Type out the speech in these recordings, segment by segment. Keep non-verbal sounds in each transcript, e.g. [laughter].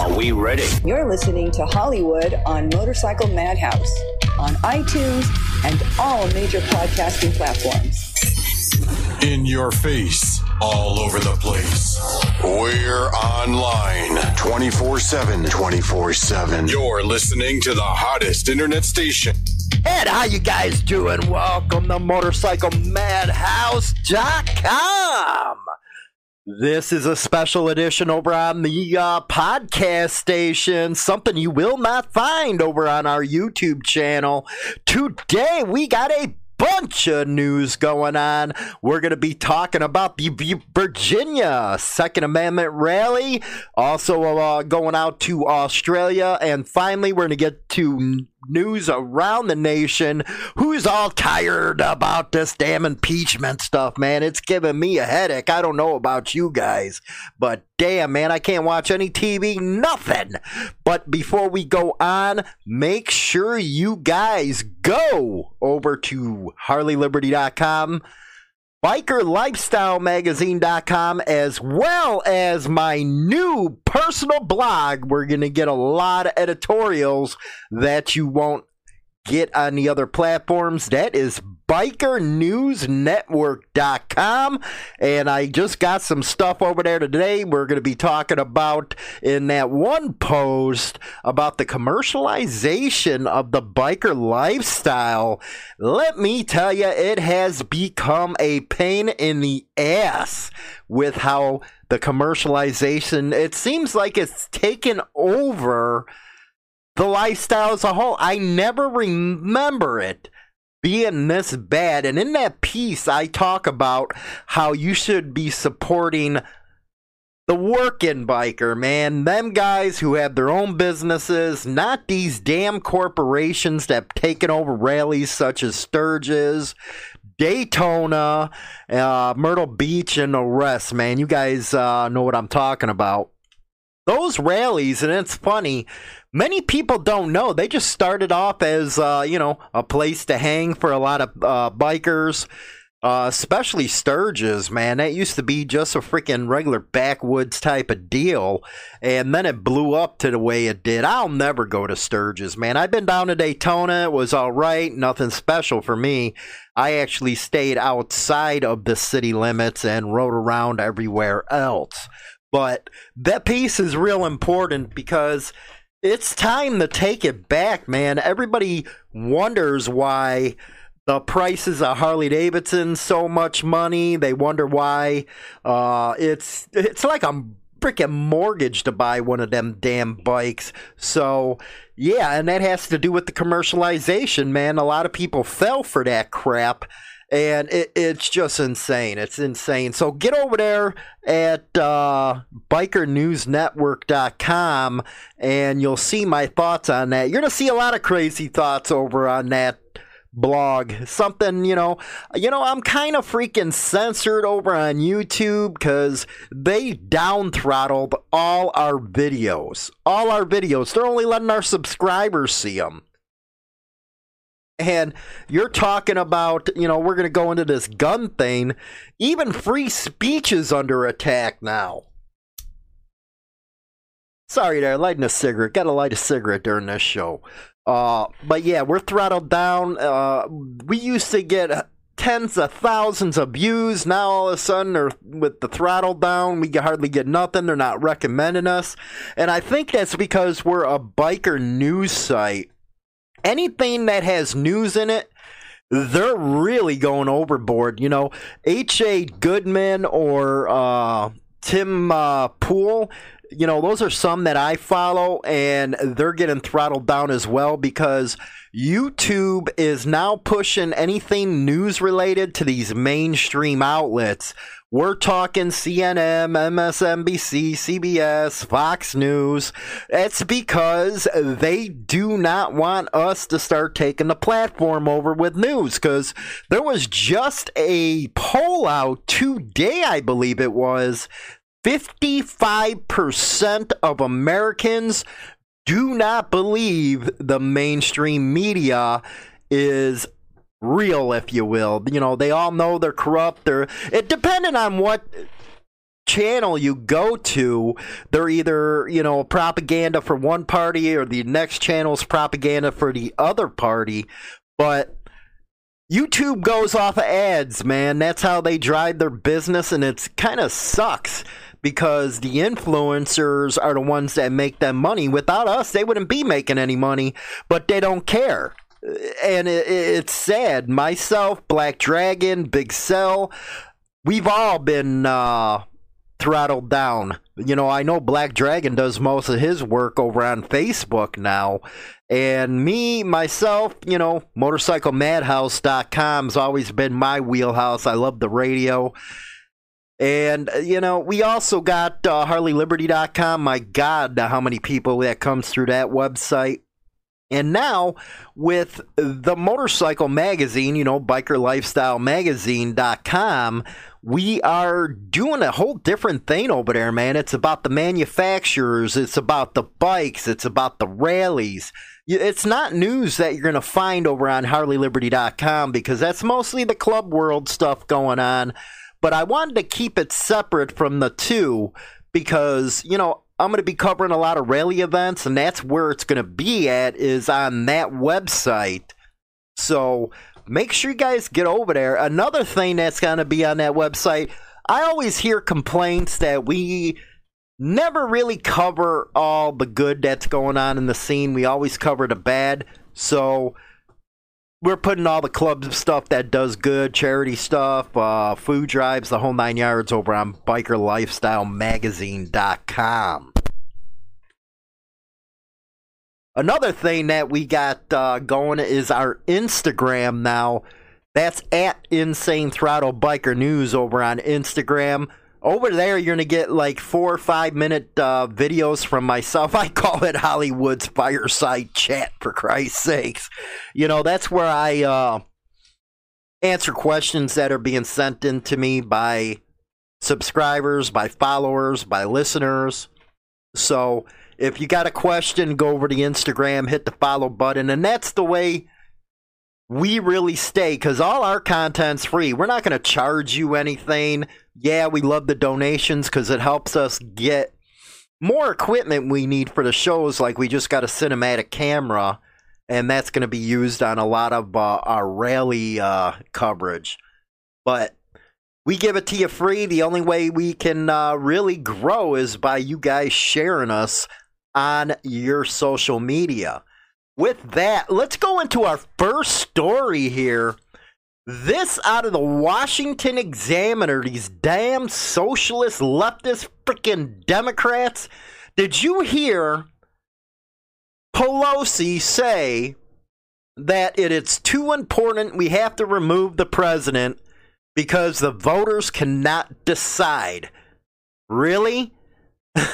Are we ready? You're listening to Hollywood on Motorcycle Madhouse on iTunes and all major podcasting platforms. In your face, all over the place. We're online 24 7. 24 7. You're listening to the hottest internet station. And how you guys doing? Welcome to MotorcycleMadhouse.com. This is a special edition over on the uh, podcast station, something you will not find over on our YouTube channel. Today, we got a bunch of news going on. We're going to be talking about the Virginia Second Amendment rally, also uh, going out to Australia, and finally, we're going to get to news around the nation. Who's all tired about this damn impeachment stuff, man? It's giving me a headache. I don't know about you guys, but damn, man, I can't watch any TV, nothing. But before we go on, make sure you guys go over to HarleyLiberty.com bikerlifestylemagazine.com as well as my new personal blog. We're going to get a lot of editorials that you won't get on the other platforms. That is bikernewsnetwork.com. And I just got some stuff over there today. We're going to be talking about in that one post about the commercialization of the biker lifestyle. Let me tell you, it has become a pain in the ass with how the commercialization, it seems like it's taken over the lifestyle as a whole. I never remember it being this bad. And in that piece, I talk about how you should be supporting the working biker, man. Them guys who have their own businesses, not these damn corporations that have taken over rallies such as Sturgis, Daytona, uh, Myrtle Beach, and the rest, man. You guys uh, know what I'm talking about. Those rallies, and it's funny, many people don't know. They just started off as, uh, you know, a place to hang for a lot of uh, bikers, uh, especially Sturgis, man. That used to be just a freaking regular backwoods type of deal. And then it blew up to the way it did. I'll never go to Sturgis, man. I've been down to Daytona. It was all right. Nothing special for me. I actually stayed outside of the city limits and rode around everywhere else. But that piece is real important because it's time to take it back, man. Everybody wonders why the prices of Harley Davidson so much money. They wonder why uh, it's it's like a freaking mortgage to buy one of them damn bikes. So yeah, and that has to do with the commercialization, man. A lot of people fell for that crap and it, it's just insane. It's insane. So get over there at uh, bikernewsnetwork.com and you'll see my thoughts on that. You're going to see a lot of crazy thoughts over on that blog something you know you know i'm kind of freaking censored over on youtube because they down throttled all our videos all our videos they're only letting our subscribers see them and you're talking about, you know, we're going to go into this gun thing. Even free speech is under attack now. Sorry there, lighting a cigarette. Got to light a cigarette during this show. Uh, but yeah, we're throttled down. Uh, we used to get tens of thousands of views. Now all of a sudden, they're, with the throttle down, we hardly get nothing. They're not recommending us, and I think that's because we're a biker news site anything that has news in it, they're really going overboard. You know, H.A. Goodman or uh, Tim uh, Pool, you know, those are some that I follow, and they're getting throttled down as well because YouTube is now pushing anything news related to these mainstream outlets we're talking CNN, MSNBC, CBS, Fox News. It's because they do not want us to start taking the platform over with news. Because there was just a poll out today, I believe it was. 55% of Americans do not believe the mainstream media is real, if you will. You know, they all know they're corrupt. They're it depending on what channel you go to, they're either, you know, propaganda for one party or the next channel's propaganda for the other party. But YouTube goes off of ads, man. That's how they drive their business, and it's kind of sucks because the influencers are the ones that make them money. Without us, they wouldn't be making any money, but they don't care and it, it's sad. Myself, Black Dragon, Big Cell, we've all been uh, throttled down. You know, I know Black Dragon does most of his work over on Facebook now. And me, myself, you know, motorcyclemadhouse.com's always been my wheelhouse. I love the radio. And, you know, we also got uh, HarleyLiberty.com. My God, how many people that comes through that website. And now with the motorcycle magazine, you know, bikerlifestylemagazine.com, we are doing a whole different thing over there, man. It's about the manufacturers, it's about the bikes, it's about the rallies. It's not news that you're going to find over on harleyliberty.com because that's mostly the club world stuff going on. But I wanted to keep it separate from the two because, you know, I'm going to be covering a lot of rally events, and that's where it's going to be at is on that website. So make sure you guys get over there. Another thing that's going to be on that website, I always hear complaints that we never really cover all the good that's going on in the scene. We always cover the bad. So we're putting all the club stuff that does good, charity stuff, uh, food drives, the whole nine yards over on bikerlifestylemagazine.com. Another thing that we got uh, going is our Instagram now. That's at Insane Throttle Biker News over on Instagram over there you're gonna get like four or five minute uh, videos from myself [laughs] i call it hollywood's fireside chat for christ's sakes you know that's where i uh, answer questions that are being sent in to me by subscribers by followers by listeners so if you got a question go over to instagram hit the follow button and that's the way we really stay because all our content's free. We're not going to charge you anything. Yeah, we love the donations because it helps us get more equipment we need for the shows. Like we just got a cinematic camera, and that's going to be used on a lot of uh, our rally uh, coverage. But we give it to you free. The only way we can uh, really grow is by you guys sharing us on your social media with that, let's go into our first story here. This out of the Washington Examiner, these damn socialist, leftist, freaking Democrats. Did you hear Pelosi say that it is too important we have to remove the president because the voters cannot decide? Really? [laughs]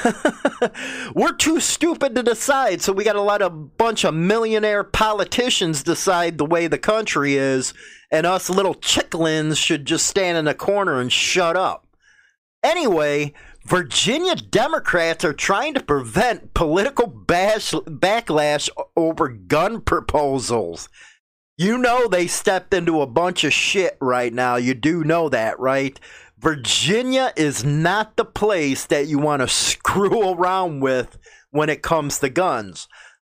We're too stupid to decide, so we got to let a bunch of millionaire politicians decide the way the country is, and us little chicklins should just stand in a corner and shut up. Anyway, Virginia Democrats are trying to prevent political bash- backlash over gun proposals. You know they stepped into a bunch of shit right now. You do know that, right? Virginia is not the place that you want to screw [laughs] around with when it comes to guns.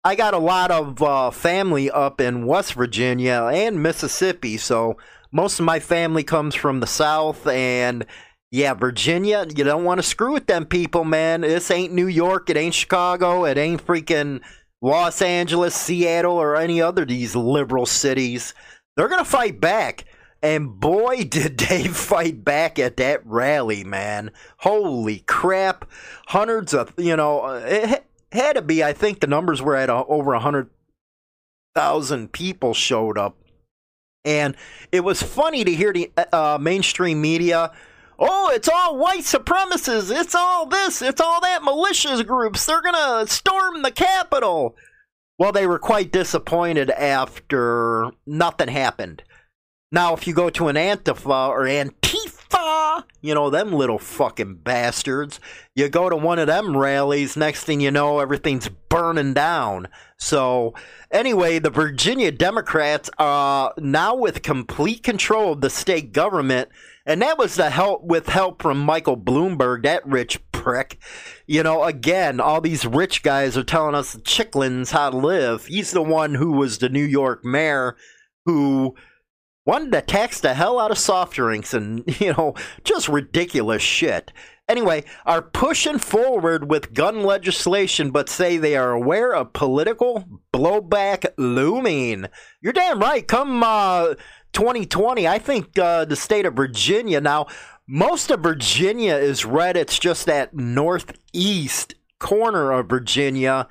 I got a lot of uh, family up in West Virginia and Mississippi, so most of my family comes from the South. And yeah, Virginia, you don't want to screw with them people, man. This ain't New York, it ain't Chicago, it ain't freaking Los Angeles, Seattle, or any other these liberal cities. They're to fight back. And boy, [laughs] did they fight back at that rally, man. Holy crap. Hundreds of, you know, it had to be, I think the numbers were at a, over 100,000 people showed up. And it was funny to hear the uh, mainstream media oh, it's all white supremacists. It's all this. It's all that militias groups. They're going to storm the Capitol. Well, they were quite disappointed after nothing happened. Now, if you go to an Antifa or Antifa, you know, them little fucking bastards, you go to one of them rallies, next thing you know, everything's burning down. So, anyway, the Virginia Democrats are now with complete control of the state government and that was the help with help from Michael Bloomberg, that rich prick. You know, again, all these rich guys are telling us the chicklins how to live. He's the one who was the New York mayor who wanted to tax the hell out of soft drinks and, [laughs] you know, just ridiculous shit. Anyway, are pushing forward with gun legislation, but say they are aware of political blowback looming. You're damn right. Come uh, 2020, I think uh, the state of Virginia now, most of Virginia is red. It's just that northeast corner of Virginia.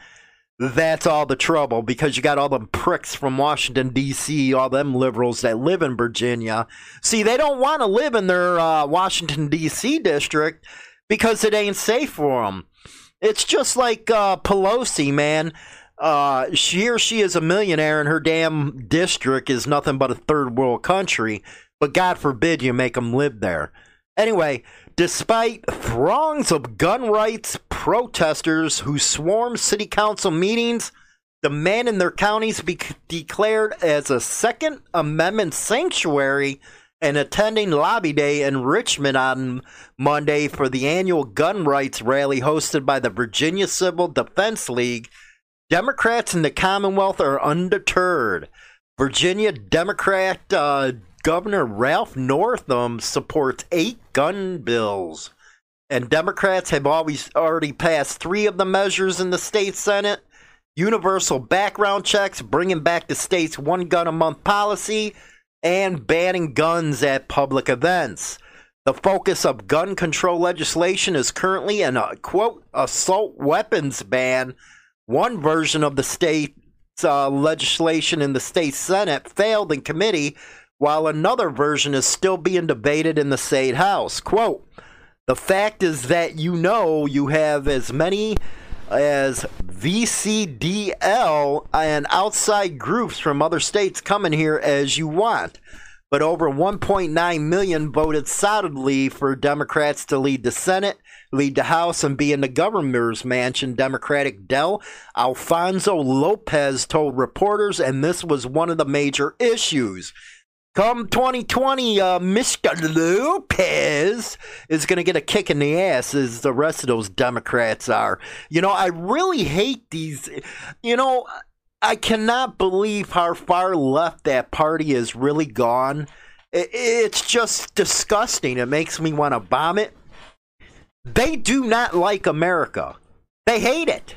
That's all the trouble because you got all them pricks from Washington, D.C., all them liberals that live in Virginia. See, they don't want to live in their uh, Washington, D.C. district because it ain't safe for them. It's just like uh, Pelosi, man uh, she or she is a millionaire and her damn district is nothing but a third world country, but God forbid you make them live there. Anyway, despite throngs of gun rights protesters who swarm city council meetings the men in their counties be declared as a Second Amendment sanctuary and attending Lobby Day in Richmond on Monday for the annual gun rights rally hosted by the Virginia Civil Defense League Democrats in the Commonwealth are undeterred. Virginia Democrat uh, Governor Ralph Northam supports eight gun bills. And Democrats have always already passed three of the measures in the state Senate universal background checks, bringing back the state's one gun a month policy, and banning guns at public events. The focus of gun control legislation is currently an, uh, quote, assault weapons ban one version of the state's uh, legislation in the state Senate failed in committee, while another version is still being debated in the state House. Quote The fact is that you know you have as many as VCDL and outside groups from other states coming here as you want. But over 1.9 million voted solidly for Democrats to lead the Senate lead the House and be in the governor's mansion, Democratic Del Alfonso Lopez told reporters, and this was one of the major issues. Come 2020, uh, Mr. Lopez is going to get a kick in the ass as the rest of those Democrats are. You know, I really hate these. You know, I cannot believe how far left that party is really gone. It's just disgusting. It makes me want to vomit. They do not like America. They hate it.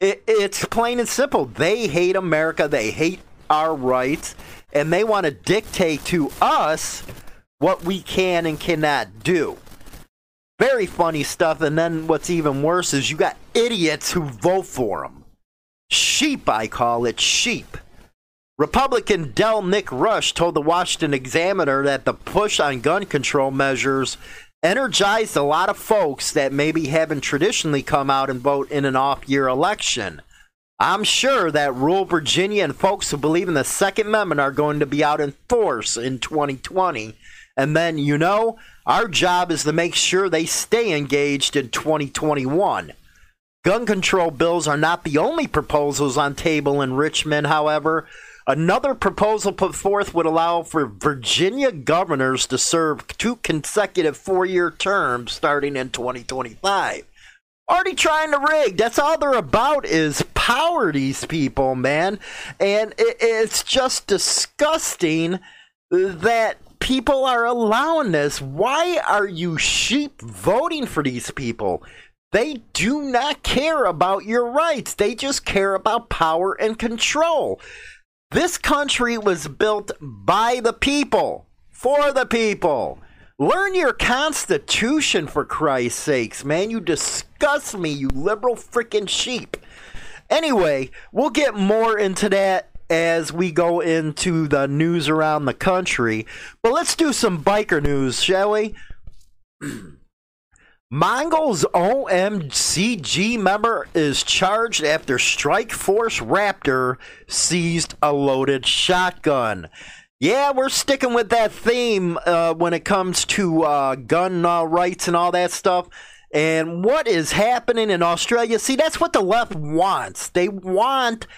It's plain and simple. They hate America. They hate our rights. And they want to dictate to us what we can and cannot do. Very funny stuff. And then what's even worse is you got idiots who vote for them. Sheep, I call it sheep. Republican Del Nick Rush told the Washington Examiner that the push on gun control measures energized a lot of folks that maybe haven't traditionally come out and vote in an off year election. I'm sure that rural Virginia and folks who believe in the Second Amendment are going to be out in force in 2020. And then, you know, our job is to make sure they stay engaged in 2021. Gun control bills are not the only proposals on table in Richmond, however. Another proposal put forth would allow for Virginia governors to serve two consecutive four year terms starting in 2025. Already trying to rig. That's all they're about is power, these people, man. And it, it's just disgusting that people are allowing this. Why are you sheep voting for these people? They do not care about your rights. They just care about power and control. This country was built by the people, for the people. Learn your constitution for Christ's sakes, man. You disgust me, you liberal freaking sheep. Anyway, we'll get more into that as we go into the news around the country. But let's do some biker news, shall we? [clears throat] Mongols OMCG member is charged after Strike Force Raptor seized a loaded shotgun. Yeah, we're sticking with that theme uh, when it comes to uh, gun uh, rights and all that stuff. And what is happening in Australia? See, that's what the left wants. They want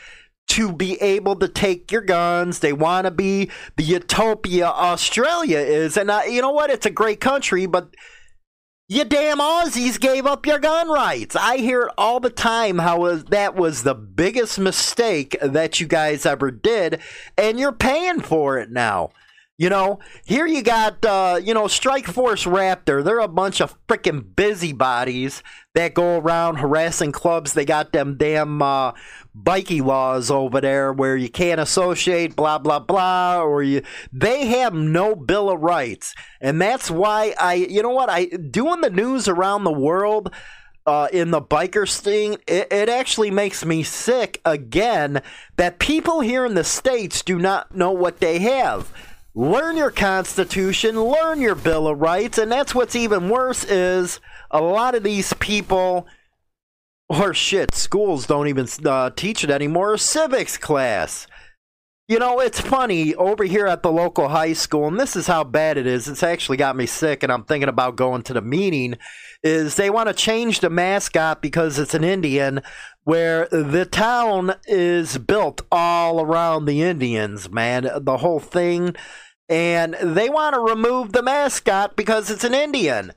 to be able to take your guns. They want to be the utopia Australia is. And uh, you know what? It's a great country, but you damn Aussies gave up your gun rights. I hear it all the time how that was the biggest mistake that you guys ever did, and you're paying for it now. You know, here you got, uh, you know, Strike Force Raptor. They're a bunch of freaking busybodies that go around harassing clubs. They got them damn uh, bikey laws over there where you can't associate, blah blah blah, or you. They have no bill of rights, and that's why I, you know what, I doing the news around the world. Uh, in the biker sting, it, it actually makes me sick again that people here in the States do not know what they have learn your constitution learn your bill of rights and that's what's even worse is a lot of these people or shit schools don't even uh, teach it anymore. Civics class you know it's funny over here at the local high school and this is how bad it is it's actually got me sick and i'm thinking about going to the meeting is they want to change the mascot because it's an indian where the town is built all around the Indians, man. The whole thing. And they want to remove the mascot because it's an Indian.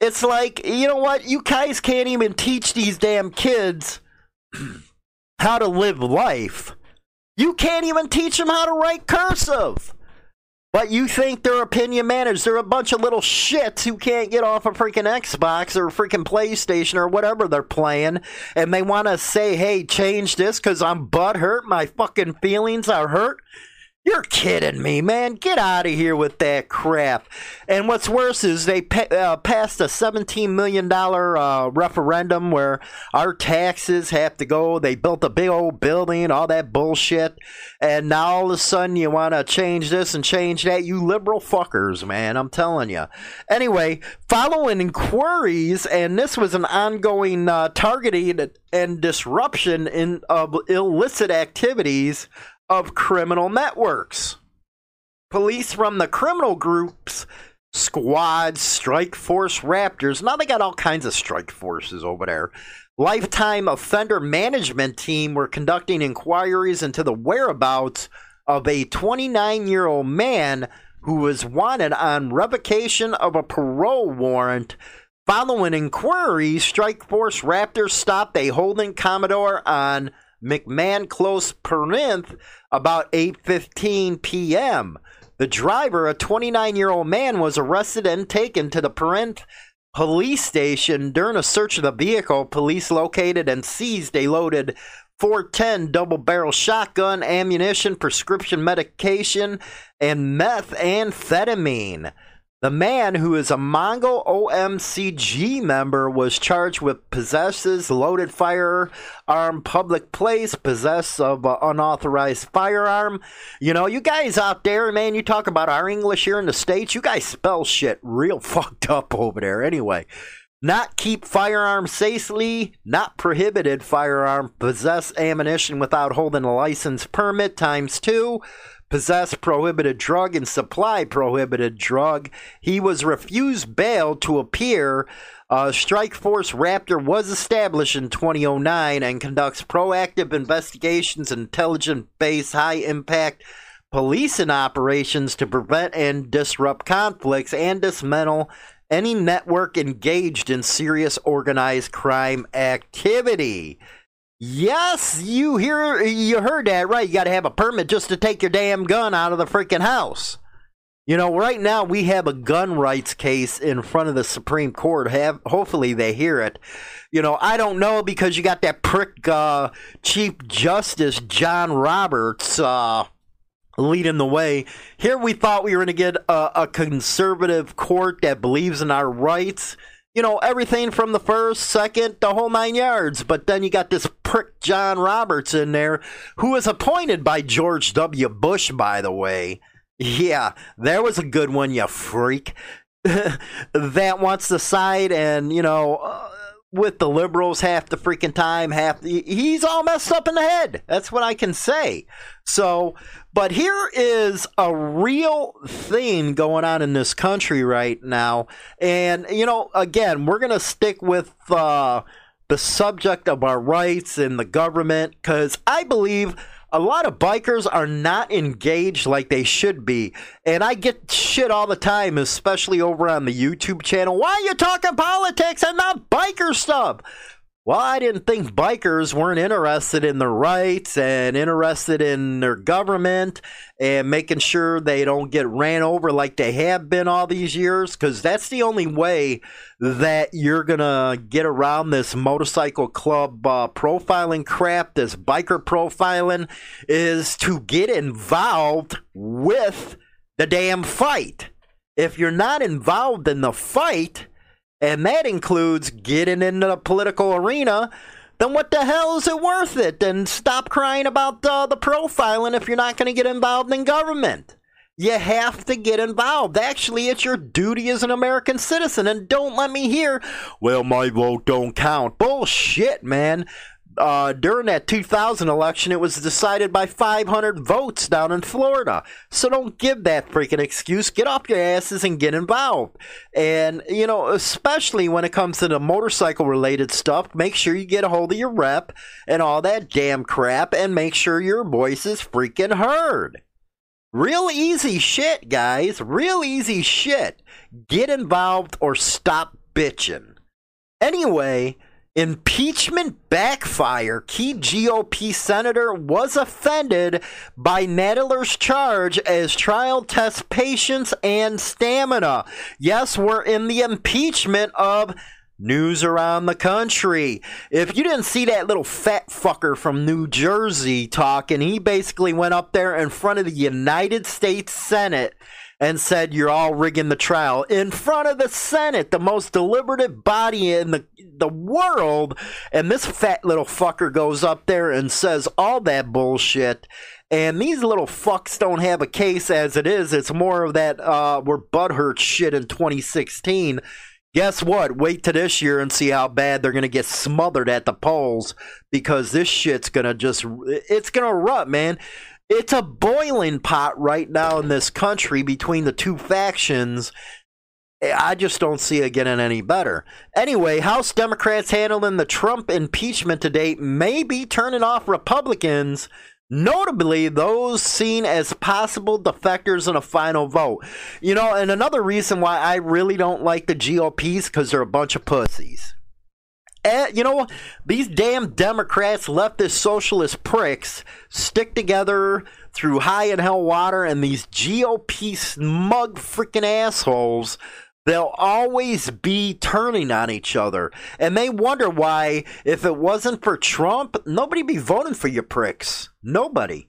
It's like, you know what? You guys can't even teach these damn kids [clears throat] how to live life. You can't even teach them how to write cursive. But you think they're opinion managers. They're a bunch of little shits who can't get off a freaking Xbox or a freaking PlayStation or whatever they're playing. And they want to say, hey, change this because I'm butthurt. My fucking feelings are hurt. You're kidding me, man. Get out of here with that crap. And what's worse is they pa- uh, passed a $17 million uh, referendum where our taxes have to go. They built a big old building, all that bullshit. And now all of a sudden you want to change this and change that. You liberal fuckers, man. I'm telling you. Anyway, following inquiries, and this was an ongoing uh, targeting and disruption in, of illicit activities of criminal networks. Police from the criminal groups, squads, strike force raptors, now they got all kinds of strike forces over there. Lifetime offender management team were conducting inquiries into the whereabouts of a 29 year old man who was wanted on revocation of a parole warrant. Following inquiries, Strike Force Raptors stopped a Holden Commodore on McMahon Close, Perinth, about 8:15 p.m. The driver, a 29-year-old man, was arrested and taken to the Perinth police station. During a search of the vehicle, police located and seized a loaded 410 double barrel shotgun, ammunition, prescription medication, and methamphetamine. The man, who is a Mongol OMCG member, was charged with possesses loaded firearm public place, possess of uh, unauthorized firearm. You know, you guys out there, man, you talk about our English here in the States, you guys spell shit real [laughs] fucked up over there anyway. Not keep firearms safely, not prohibited firearm, possess ammunition without holding a license permit times two possess prohibited drug and supply prohibited drug. He was refused bail to appear. Uh, Strike Force Raptor was established in 2009 and conducts proactive investigations, intelligent based, high impact policing operations to prevent and disrupt conflicts and dismantle any network engaged in serious organized crime activity. Yes, you hear you heard that right. You got to have a permit just to take your damn gun out of the freaking house. You know, right now we have a gun rights case in front of the Supreme Court. Have hopefully they hear it. You know, I don't know because you got that prick uh, Chief Justice John Roberts uh, leading the way. Here we thought we were going to get a, a conservative court that believes in our rights you know, everything from the first, second, the whole nine yards. But then you got this prick John Roberts in there, who was appointed by George W. Bush, by the way. Yeah, there was a good one, you freak. [laughs] that wants to side and, you know, uh, with the liberals half the freaking time, half the, he's all messed up in the head. That's what I can say. So, but here is a real thing going on in this country right now. And, you know, again, we're going to stick with uh, the subject of our rights and the government because I believe a lot of bikers are not engaged like they should be. And I get shit all the time, especially over on the YouTube channel. Why are you talking politics and not biker stuff? Well, I didn't think bikers weren't interested in their rights and interested in their government and making sure they don't get ran over like they have been all these years, because that's the only way that you're going to get around this motorcycle club uh, profiling crap, this biker profiling, is to get involved with the damn fight. If you're not involved in the fight, and that includes getting into the political arena, then what the hell is it worth it? And stop crying about uh, the profiling if you're not going to get involved in government. You have to get involved. Actually, it's your duty as an American citizen. And don't let me hear, well, my vote don't count. Bullshit, man uh, during that 2000 election, it was decided by 500 votes down in Florida. So don't give that freaking excuse. Get off your asses and get involved. And, you know, especially when it comes to the motorcycle related stuff, make sure you get a hold of your rep and all that damn crap and make sure your voice is freaking heard. Real easy shit, guys. Real easy shit. Get involved or stop bitching. Anyway, Impeachment backfire. Key GOP senator was offended by Nadler's charge as trial tests patience and stamina. Yes, we're in the impeachment of news around the country. If you didn't see that little fat fucker from New Jersey talking, he basically went up there in front of the United States Senate and said you're all rigging the trial in front of the Senate, the most deliberative body in the the world. And this fat little fucker goes up there and says all that bullshit. And these little fucks don't have a case as it is. It's more of that uh, we're butthurt shit in 2016. Guess what? Wait to this year and see how bad they're going to get smothered at the polls because this shit's going to just, it's going to erupt, man. It's a boiling pot right now in this country between the two factions. I just don't see it getting any better. Anyway, House Democrats handling the Trump impeachment to date may be turning off Republicans, notably those seen as possible defectors in a final vote. You know, and another reason why I really don't like the GOPs because they're a bunch of pussies. Eh, you know, these damn Democrats, leftist socialist pricks, stick together through high and hell water, and these GOP smug freaking assholes, they'll always be turning on each other. And they wonder why, if it wasn't for Trump, nobody'd be voting for you pricks. Nobody.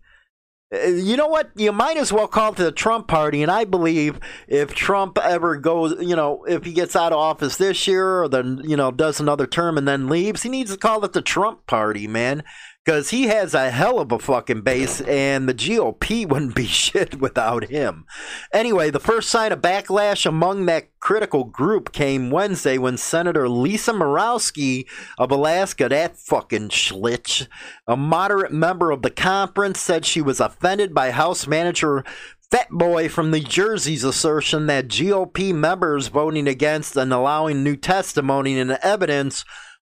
Uh, you know what? You might as well call it the Trump party. And I believe if Trump ever goes, you know, if he gets out of office this year or then, you know, does another term and then leaves, he needs to call it the Trump party, man because he has a hell of a fucking base, and the GOP [laughs] wouldn't be shit without him. Anyway, the first sign of backlash among that critical group came Wednesday when Senator Lisa Murkowski of Alaska, that fucking schlitch, a moderate member of the conference, said she was offended by House Manager Fat Boy from New Jersey's assertion that GOP members voting against and allowing new testimony and evidence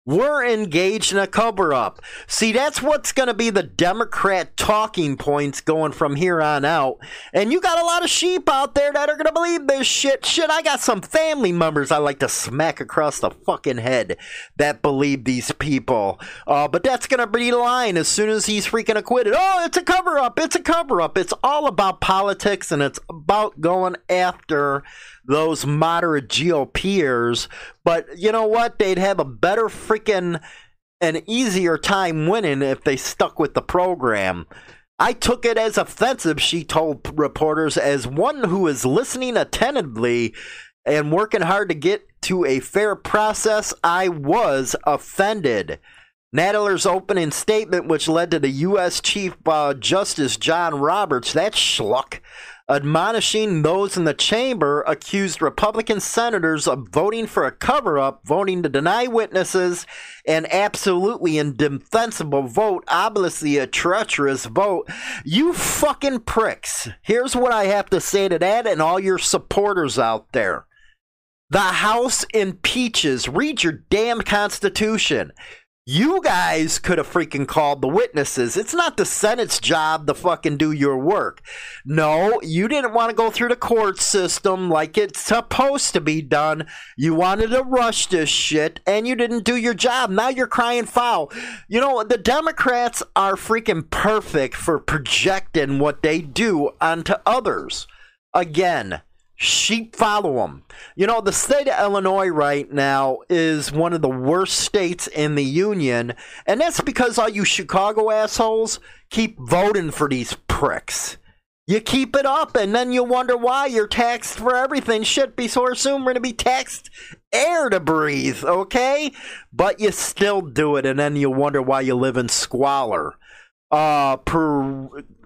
we're engaged in a cover up. See, that's what's going to be the Democrat talking points going from here on out. And you got a lot of sheep out there that are going to believe this shit. Shit, I got some family members I like to smack across the fucking head that believe these people. Uh, but that's going to be the line as soon as he's freaking acquitted. Oh, it's a cover up. It's a cover up. It's all about politics and it's about going after those moderate GOPers. But you know what? They'd have a better freaking an easier time winning if they stuck with the program. I took it as offensive, she told reporters, as one who is listening attentively and working hard to get to a fair process. I was offended. Nadler's opening statement, which led to the U.S. Chief uh, Justice John Roberts, that schluck, admonishing those in the chamber accused Republican senators of voting for a cover up, voting to deny witnesses, an absolutely indefensible vote, obviously a treacherous vote. You fucking pricks. Here's what I have to say to that and all your supporters out there. The House impeaches. Read your damn Constitution. You guys could have freaking called the witnesses. It's not the Senate's job to fucking do your work. No, you didn't want to go through the court system like it's supposed to be done. You wanted to rush this shit and you didn't do your job. Now you're crying foul. You know, the Democrats are freaking perfect for projecting what they do onto others. Again, sheep follow them. You know, the state of Illinois right now is one of the worst states in the union, and that's because all you Chicago assholes keep voting for these pricks. You keep it up, and then you wonder why you're taxed for everything. Shit, be so soon we're gonna be taxed air to breathe, okay? But you still do it, and then you wonder why you live in squalor. Uh, per,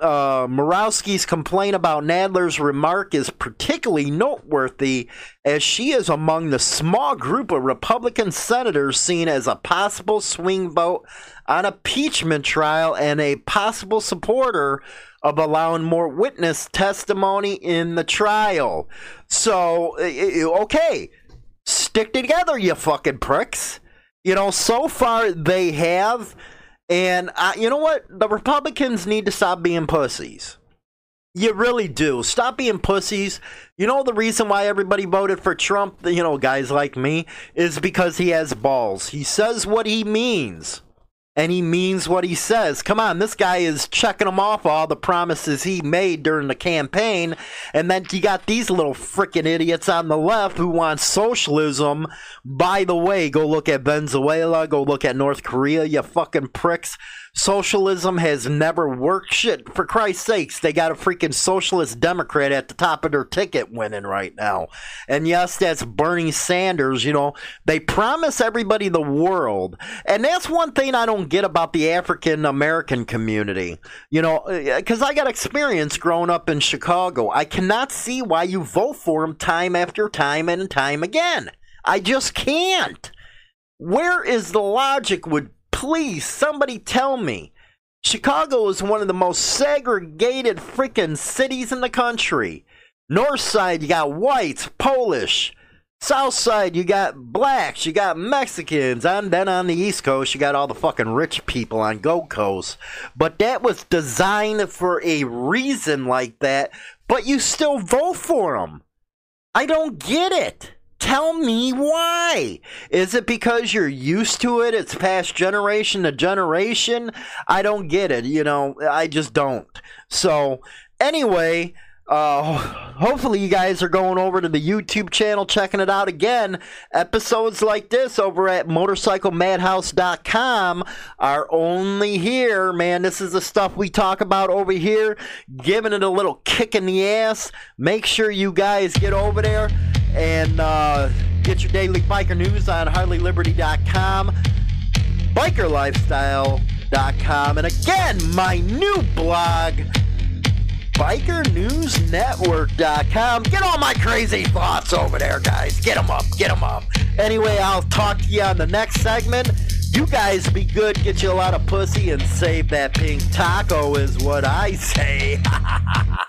uh, Morawski's complaint about Nadler's remark is particularly noteworthy as she is among the small group of Republican senators seen as a possible swing vote on impeachment trial and a possible supporter of allowing more witness testimony in the trial. So, okay, stick together, you fucking pricks. You know, so far they have and uh, you know what? The Republicans need to stop being pussies. You really do. Stop being pussies. You know the reason why everybody voted for Trump, you know, guys like me, is because he has balls. He says what he means and he means what he says. Come on, this guy is checking them off all the promises he made during the campaign. And then you got these little freaking idiots on the left who want socialism. By the way, go look at Venezuela, go look at North Korea, you fucking pricks. Socialism has never worked. Shit, for Christ's sakes, they got a freaking socialist Democrat at the top of their ticket winning right now. And yes, that's Bernie Sanders. You know, they promise everybody the world. And that's one thing I don't get about the African American community. You know, eh, because I got experience growing up in Chicago. I cannot see why you vote for them time after time and time again. I just can't. Where is the logic with please, somebody tell me. Chicago is one of the most segregated freaking cities in the country. North side, you got whites, Polish. South side, you got blacks, you got Mexicans, and then on the East Coast, you got all the fucking rich people on Gold Coast. But that was designed for a reason like that, but you still vote for them. I don't get it. Tell me why. Is it because you're used to it? It's passed generation to generation? I don't get it. You know, I just don't. So, anyway, uh, hopefully you guys are going over to the YouTube channel, checking it out again. Episodes like this over at motorcyclemadhouse.com are only here, man. This is the stuff we talk about over here, giving it a little kick in the ass. Make sure you guys get over there and uh, get your daily biker news on HarleyLiberty.com, BikerLifestyle.com, and again, my new blog, BikerNewsNetwork.com. Get all my crazy thoughts over there, guys. Get them up, get them up. Anyway, I'll talk to you on the next segment. You guys be good, get you a lot of pussy, and save that pink taco, is what I say. [laughs]